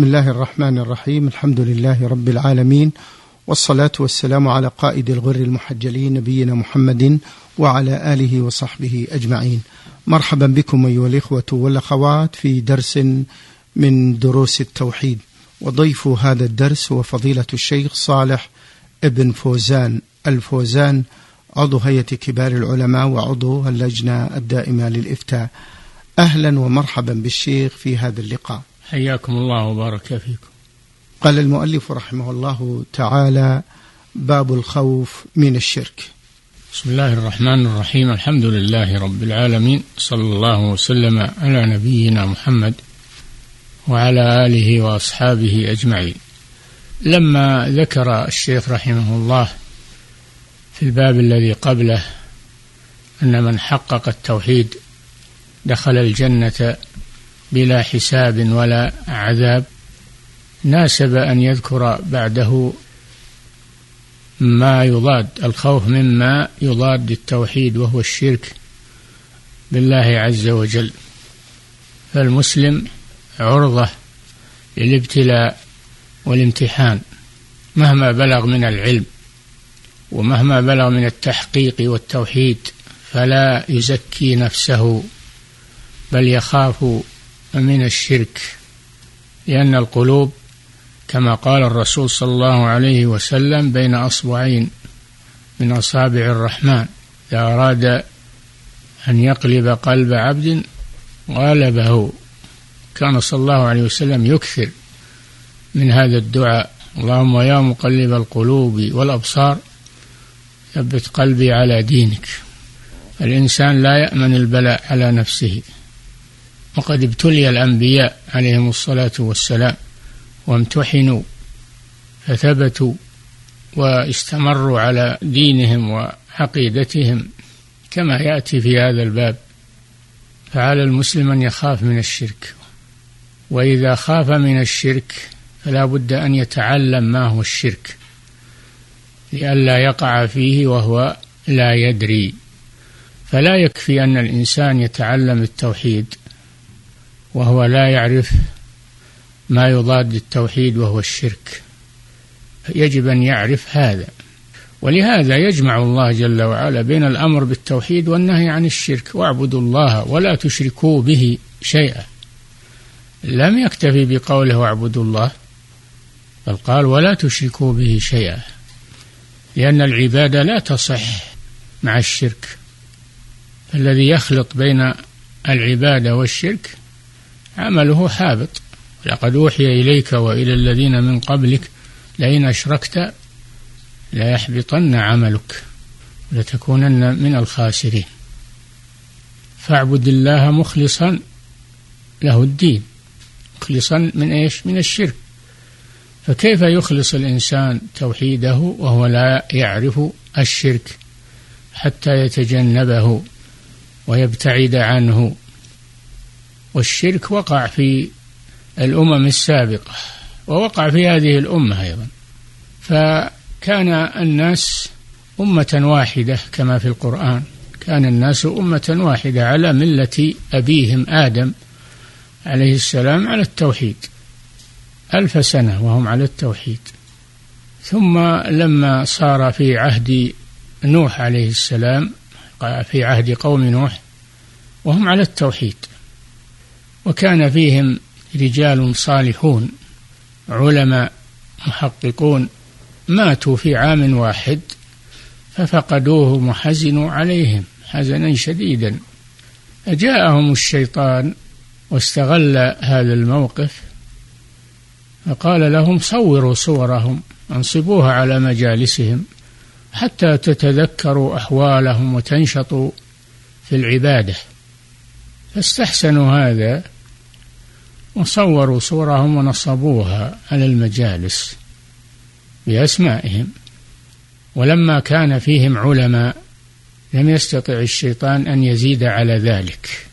بسم الله الرحمن الرحيم. الحمد لله رب العالمين والصلاة والسلام على قائد الغر المحجلين نبينا محمد وعلى آله وصحبه أجمعين. مرحبا بكم أيها الإخوة والأخوات في درس من دروس التوحيد. وضيف هذا الدرس هو فضيلة الشيخ صالح ابن فوزان الفوزان عضو هيئة كبار العلماء وعضو اللجنة الدائمة للإفتاء. أهلا ومرحبا بالشيخ في هذا اللقاء. حياكم الله وبارك فيكم. قال المؤلف رحمه الله تعالى باب الخوف من الشرك. بسم الله الرحمن الرحيم. الحمد لله رب العالمين. صلى الله وسلم على نبينا محمد وعلى آله وأصحابه أجمعين. لما ذكر الشيخ رحمه الله في الباب الذي قبله أن من حقق التوحيد دخل الجنة بلا حساب ولا عذاب ناسب أن يذكر بعده ما يضاد الخوف مما يضاد التوحيد وهو الشرك بالله عز وجل. فالمسلم عرضة للابتلاء والامتحان مهما بلغ من العلم ومهما بلغ من التحقيق والتوحيد فلا يزكي نفسه بل يخاف من الشرك لأن القلوب كما قال الرسول صلى الله عليه وسلم بين أصبعين من أصابع الرحمن إذا أراد أن يقلب قلب عبد غلبه. كان صلى الله عليه وسلم يكثر من هذا الدعاء. اللهم يا مقلب القلوب والأبصار ثبت قلبي على دينك. الإنسان لا يأمن البلاء على نفسه. وقد ابتلي الأنبياء عليهم الصلاة والسلام وامتحنوا فثبتوا واستمروا على دينهم وعقيدتهم كما يأتي في هذا الباب. فعلى المسلم أن يخاف من الشرك وإذا خاف من الشرك فلا بد أن يتعلم ما هو الشرك لئلا يقع فيه وهو لا يدري. فلا يكفي أن الإنسان يتعلم التوحيد وهو لا يعرف ما يضاد التوحيد وهو الشرك. يجب أن يعرف هذا. ولهذا يجمع الله جل وعلا بين الأمر بالتوحيد والنهي عن الشرك. واعبدوا الله ولا تشركوا به شيئا. لم يكتفي بقوله واعبدوا الله بل قال ولا تشركوا به شيئا. لأن العبادة لا تصح مع الشرك. الذي يخلط بين العبادة والشرك عمله حابط. لقد أوحي إليك وإلى الذين من قبلك لئن أشركت ليحبطن عملك لتكونن من الخاسرين. فاعبد الله مخلصا له الدين. مخلصا من إيش؟ من الشرك. فكيف يخلص الإنسان توحيده وهو لا يعرف الشرك حتى يتجنبه ويبتعد عنه؟ والشرك وقع في الأمم السابقة ووقع في هذه الأمة أيضا. فكان الناس أمة واحدة كما في القرآن. كان الناس أمة واحدة على ملة أبيهم آدم عليه السلام على التوحيد ألف سنة وهم على التوحيد. ثم لما صار في عهد نوح عليه السلام في عهد قوم نوح وهم على التوحيد. وكان فيهم رجال صالحون علماء محققون ماتوا في عام واحد ففقدوهم وحزنوا عليهم حزنا شديدا. فجاءهم الشيطان واستغل هذا الموقف فقال لهم صوروا صورهم أنصبوها على مجالسهم حتى تتذكروا أحوالهم وتنشطوا في العبادة. فاستحسنوا هذا وصوروا صورهم ونصبوها على المجالس بأسمائهم. ولما كان فيهم علماء لم يستطع الشيطان أن يزيد على ذلك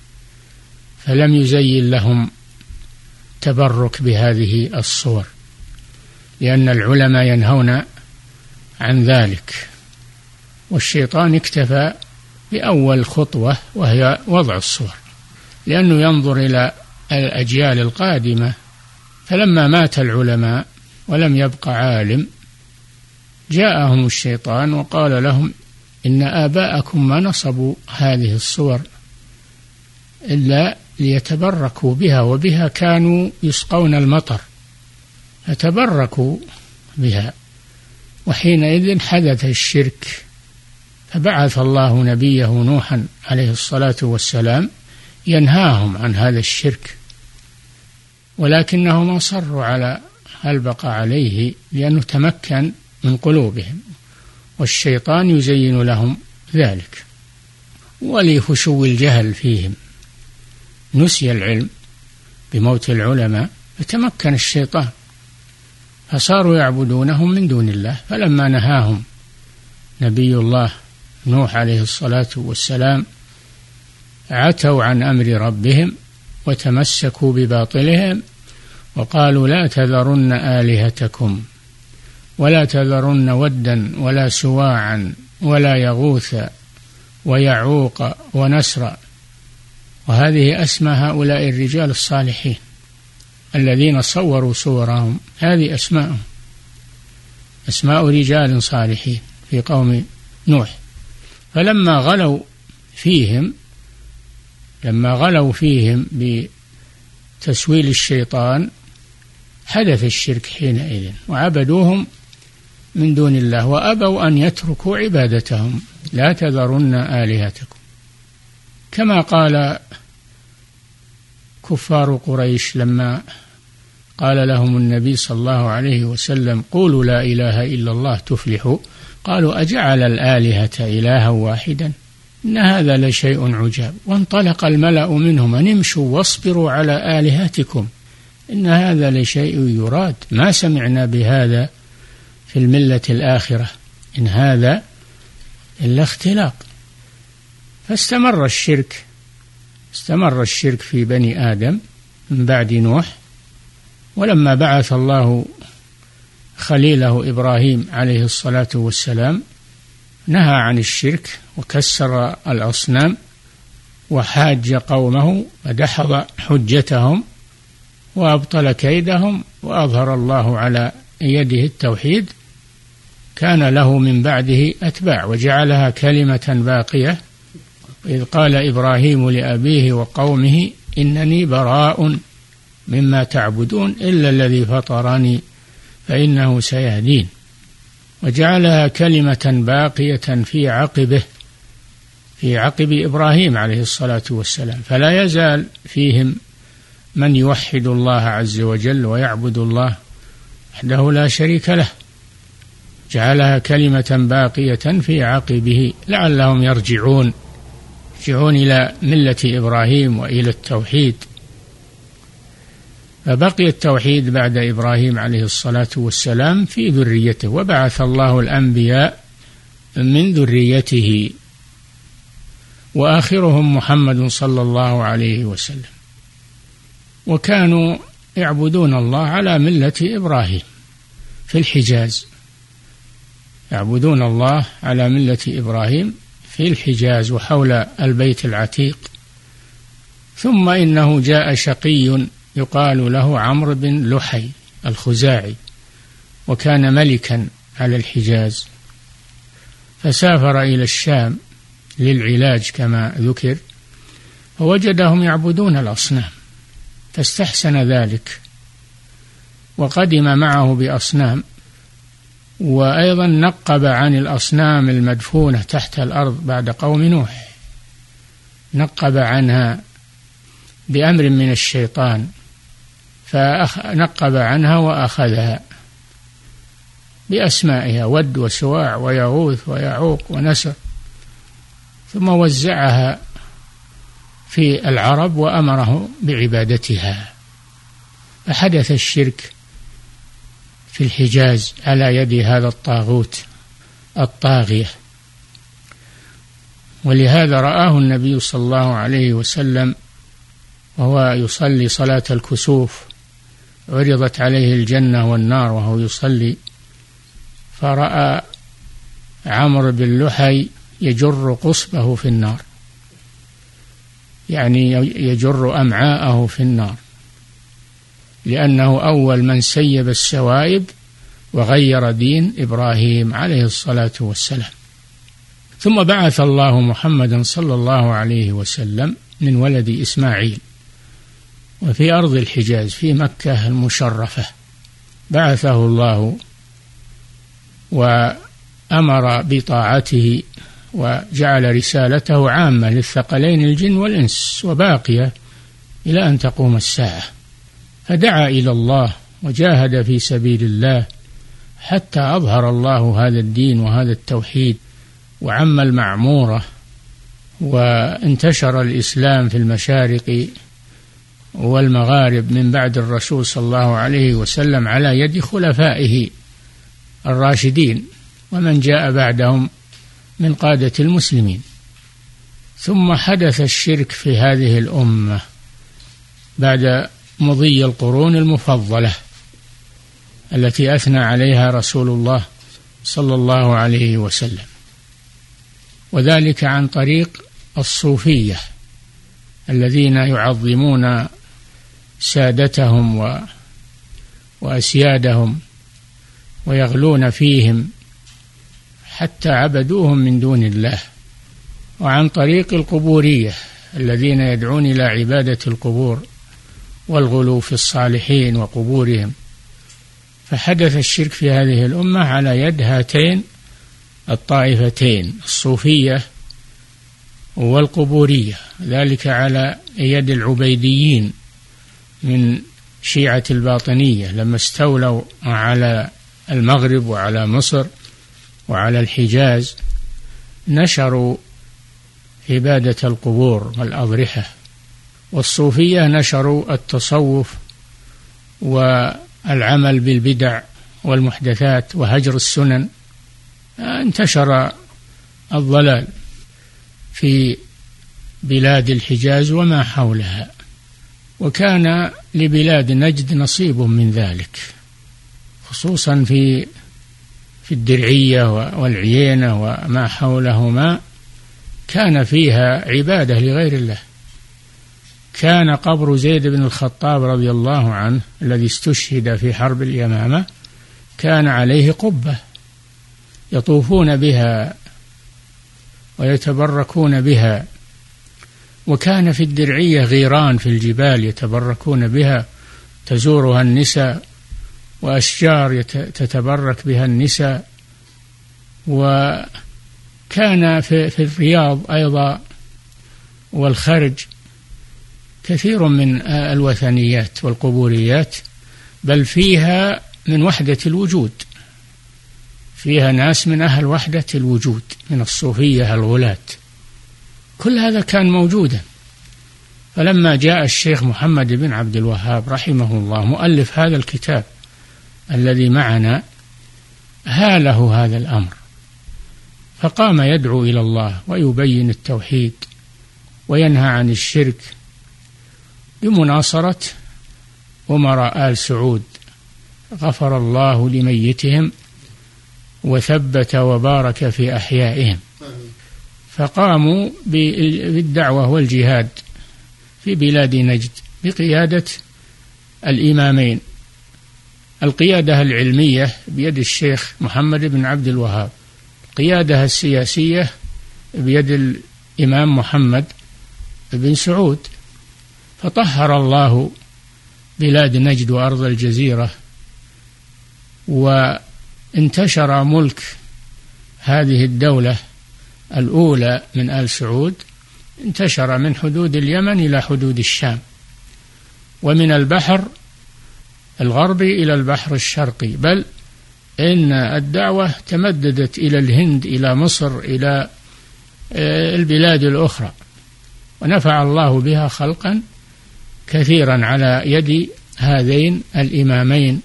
فلم يزين لهم تبرك بهذه الصور لأن العلماء ينهون عن ذلك. والشيطان اكتفى بأول خطوة وهي وضع الصور. لأنه ينظر إلى الأجيال القادمة. فلما مات العلماء ولم يبق عالم جاءهم الشيطان وقال لهم إن آباءكم ما نصبوا هذه الصور إلا ليتبركوا بها وبها كانوا يسقون المطر. فتبركوا بها. وحينئذ حدث الشرك فبعث الله نبيه نوحا عليه الصلاة والسلام ينهاهم عن هذا الشرك ولكنهم أصروا على البقاء عليه لأنه تمكن من قلوبهم والشيطان يزين لهم ذلك. ولفشو الجهل فيهم نسي العلم بموت العلماء فتمكن الشيطان فصاروا يعبدونهم من دون الله. فلما نهاهم نبي الله نوح عليه الصلاة والسلام عتوا عن أمر ربهم وتمسكوا بباطلهم وقالوا لا تذرن آلهتكم ولا تذرن ودا ولا سواعا ولا يغوث ويعوق ونسرا وهذه أسمى هؤلاء الرجال الصالحين الذين صوروا صورهم. هذه أسماءهم. أسماء رجال صالحين في قوم نوح. فلما غلوا فيهم لما غلوا فيهم بتسويل الشيطان حدث الشرك حينئذ وعبدوهم من دون الله وأبوا أن يتركوا عبادتهم. لا تذرن آلهتكم. كما قال كفار قريش لما قال لهم النبي صلى الله عليه وسلم قولوا لا إله إلا الله تفلحوا. قالوا أجعل الآلهة إلها واحدا؟ إن هذا لشيء عجاب. وانطلق الملأ منهم أن امشوا واصبروا على آلهتكم. إن هذا لشيء يراد. ما سمعنا بهذا في الملة الآخرة. إن هذا إلا اختلاق. فاستمر الشرك. استمر الشرك في بني آدم من بعد نوح. ولما بعث الله خليله إبراهيم عليه الصلاة والسلام نهى عن الشرك وكسر الأصنام وحاج قومه ودحض حجتهم وأبطل كيدهم وأظهر الله على يده التوحيد. كان له من بعده أتباع وجعلها كلمة باقية. إذ قال إبراهيم لأبيه وقومه إنني براء مما تعبدون إلا الذي فطرني فإنه سيهدين. وجعلها كلمة باقية في عقبه في عقب إبراهيم عليه الصلاة والسلام. فلا يزال فيهم من يوحد الله عز وجل ويعبد الله وحده لا شريك له. جعلها كلمة باقية في عقبه لعلهم يرجعون يرجعون إلى ملة إبراهيم وإلى التوحيد. فبقي التوحيد بعد إبراهيم عليه الصلاة والسلام في ذريته. وبعث الله الأنبياء من ذريته. وآخرهم محمد صلى الله عليه وسلم. وكانوا يعبدون الله على ملة إبراهيم في الحجاز. يعبدون الله على ملة إبراهيم في الحجاز وحول البيت العتيق. ثم إنه جاء شقي يقال له عمرو بن لحي الخزاعي وكان ملكا على الحجاز. فسافر إلى الشام للعلاج كما ذكر فوجدهم يعبدون الأصنام فاستحسن ذلك وقدم معه بأصنام وأيضا نقب عن الأصنام المدفونة تحت الأرض بعد قوم نوح. نقب عنها بأمر من الشيطان فنقب عنها وأخذها بأسمائها ود وسواع ويغوث ويعوق ونسر ثم وزعها في العرب وأمره بعبادتها. فحدث الشرك في الحجاز على يد هذا الطاغوت الطاغية. ولهذا رآه النبي صلى الله عليه وسلم وهو يصلي صلاة الكسوف عرضت عليه الجنة والنار وهو يصلي فرأى عمرو بن لحي يجر قصبه في النار. يعني يجر أمعاءه في النار. لأنه أول من سيب السوائب وغير دين إبراهيم عليه الصلاة والسلام. ثم بعث الله محمدا صلى الله عليه وسلم من ولد إسماعيل. وفي أرض الحجاز في مكة المشرفة. بعثه الله وأمر بطاعته وجعل رسالته عامة للثقلين الجن والإنس وباقية إلى أن تقوم الساعة. فدعا إلى الله وجاهد في سبيل الله حتى أظهر الله هذا الدين وهذا التوحيد وعم المعمورة وانتشر الإسلام في المشارق والمغارب من بعد الرسول صلى الله عليه وسلم على يد خلفائه الراشدين ومن جاء بعدهم من قادة المسلمين. ثم حدث الشرك في هذه الأمة بعد مضي القرون المفضلة التي أثنى عليها رسول الله صلى الله عليه وسلم وذلك عن طريق الصوفية الذين يعظمون سادتهم و وأسيادهم ويغلون فيهم حتى عبدوهم من دون الله وعن طريق القبورية الذين يدعون إلى عبادة القبور والغلو في الصالحين وقبورهم. فحدث الشرك في هذه الأمة على يد هاتين الطائفتين الصوفية والقبورية ذلك على يد العبيديين. من شيعة الباطنية لما استولوا على المغرب وعلى مصر وعلى الحجاز نشروا عبادة القبور والأضرحة. والصوفية نشروا التصوف والعمل بالبدع والمحدثات وهجر السنن. انتشر الضلال في بلاد الحجاز وما حولها. وكان لبلاد نجد نصيب من ذلك خصوصا في في الدرعية والعيينة وما حولهما كان فيها عبادة لغير الله. كان قبر زيد بن الخطاب رضي الله عنه الذي استشهد في حرب اليمامة كان عليه قبة يطوفون بها ويتبركون بها وكان في الدرعية غيران في الجبال يتبركون بها تزورها النساء وأشجار تتبرك بها النساء. وكان في, في الرياض أيضا والخرج كثير من الوثنيات والقبوريات بل فيها من وحدة الوجود. فيها ناس من أهل وحدة الوجود من الصوفية الغلاة. كل هذا كان موجودا. فلما جاء الشيخ محمد بن عبد الوهاب رحمه الله مؤلف هذا الكتاب الذي معنا هاله هذا الأمر. فقام يدعو إلى الله ويبين التوحيد وينهى عن الشرك بمناصرة أمراء آل سعود. غفر الله لميتهم وثبت وبارك في أحيائهم. فقاموا بالدعوة والجهاد في بلاد نجد بقيادة الإمامين. القيادة العلمية بيد الشيخ محمد بن عبد الوهاب. القيادة السياسية بيد الإمام محمد بن سعود. فطهر الله بلاد نجد وأرض الجزيرة وانتشر ملك هذه الدولة الأولى من آل سعود انتشر من حدود اليمن إلى حدود الشام ومن البحر الغربي إلى البحر الشرقي. بل إن الدعوة تمددت إلى الهند إلى مصر إلى آه، البلاد الأخرى ونفع الله بها خلقا كثيرا على يد هذين الإمامين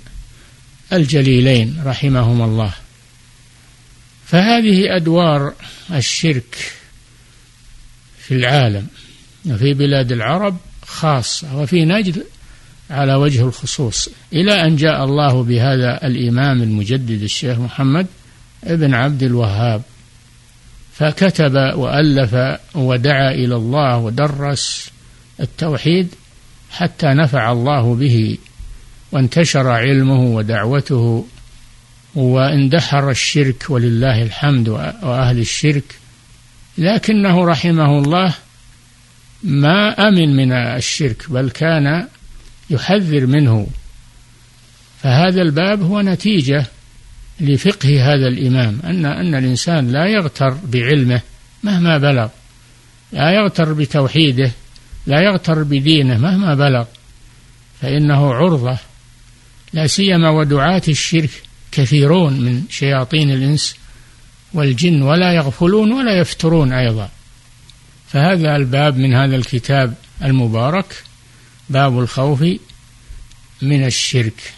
الجليلين رحمهما الله. فهذه أدوار الشرك في العالم وفي بلاد العرب خاصة وفي نجد على وجه الخصوص إلى أن جاء الله بهذا الإمام المجدد الشيخ محمد ابن عبد الوهاب. فكتب وألف ودعا إلى الله ودرس التوحيد حتى نفع الله به وانتشر علمه ودعوته واندحر الشرك ولله الحمد وأهل الشرك لكنه رحمه الله ما أمن من الشرك بل كان يحذر منه. فهذا الباب هو نتيجة لفقه هذا الإمام أن أن الإنسان لا يغتر بعلمه مهما بلغ لا يغتر بتوحيده لا يغتر بدينه مهما بلغ فإنه عرضة لا سيما ودعاة الشرك كثيرون من شياطين الإنس والجن ولا يغفلون ولا يفترون أيضا. فهذا الباب من هذا الكتاب المبارك باب الخوف من الشرك.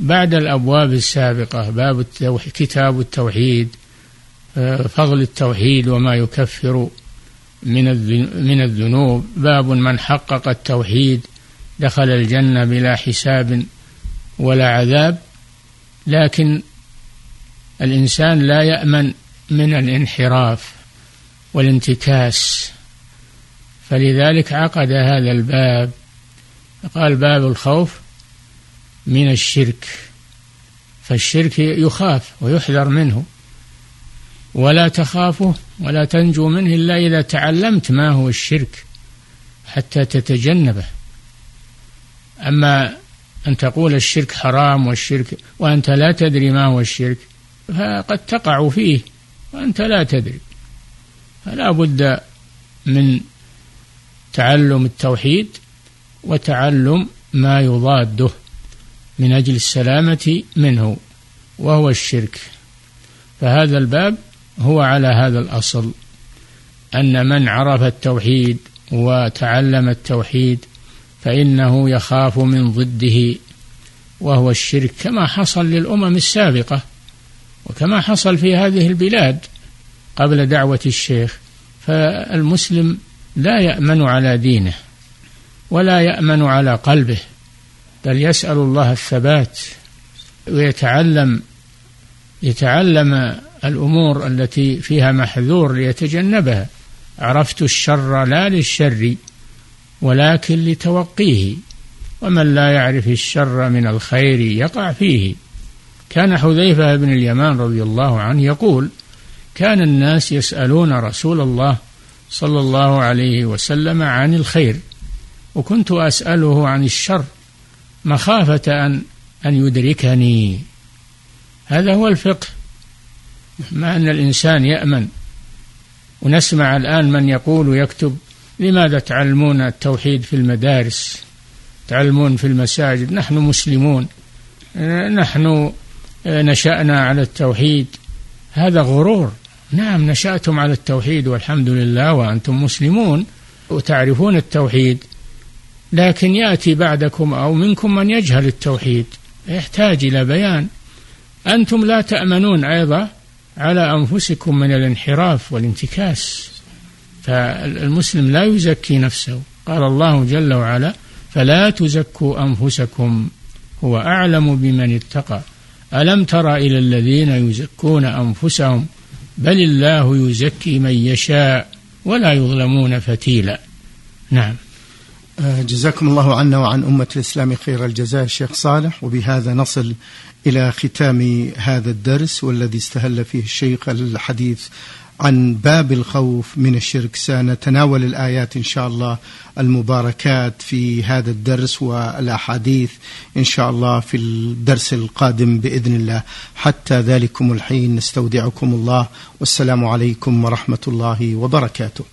بعد الأبواب السابقة باب التوحيد كتاب التوحيد آه، فضل التوحيد وما يكفر من من الذنوب. باب من حقق التوحيد دخل الجنة بلا حساب ولا عذاب. لكن الإنسان لا يأمن من الانحراف والانتكاس. فلذلك عقد هذا الباب قال باب الخوف من الشرك. فالشرك يخاف ويحذر منه ولا تخافه ولا تنجو منه إلا إذا تعلمت ما هو الشرك حتى تتجنبه. أما أن تقول الشرك حرام والشرك وأنت لا تدري ما هو الشرك فقد تقع فيه وأنت لا تدري. فلا بد من تعلم التوحيد وتعلم ما يضاده من أجل السلامة منه وهو الشرك. فهذا الباب هو على هذا الأصل أن من عرف التوحيد وتعلم التوحيد فإنه يخاف من ضده وهو الشرك كما حصل للأمم السابقة وكما حصل في هذه البلاد قبل دعوة الشيخ. فالمسلم لا يأمن على دينه ولا يأمن على قلبه بل يسأل الله الثبات ويتعلم يتعلم الأمور التي فيها محذور ليتجنبها. عرفت الشر لا للشر. ولكن لتوقيه. ومن لا يعرف الشر من الخير يقع فيه. كان حذيفة بن اليمان رضي الله عنه يقول كان الناس يسألون رسول الله صلى الله عليه وسلم عن الخير وكنت أسأله عن الشر مخافة أن أن يدركني. هذا هو الفقه. مع أن الإنسان يأمن. ونسمع الآن من يقول ويكتب لماذا تعلمون التوحيد في المدارس؟ تعلمون في المساجد؟ نحن مسلمون. نحن نشأنا على التوحيد. هذا غرور. نعم نشأتم على التوحيد والحمد لله وأنتم مسلمون وتعرفون التوحيد. لكن يأتي بعدكم أو منكم من يجهل التوحيد. يحتاج إلى بيان. أنتم لا تأمنون أيضا على أنفسكم من الانحراف والانتكاس. فالمسلم لا يزكي نفسه. قال الله جل وعلا فلا تزكوا أنفسكم هو أعلم بمن اتقى. ألم تر إلى الذين يزكون أنفسهم؟ بل الله يزكي من يشاء ولا يظلمون فتيلا. نعم. آه، جزاكم الله عنا وعن أمة الإسلام خير الجزاء الشيخ صالح. وبهذا نصل إلى ختام هذا الدرس والذي استهل فيه الشيخ الحديث عن باب الخوف من الشرك سنتناول الآيات إن شاء الله المباركات في هذا الدرس والأحاديث إن شاء الله في الدرس القادم بإذن الله. حتى ذلكم الحين نستودعكم الله. والسلام عليكم ورحمة الله وبركاته.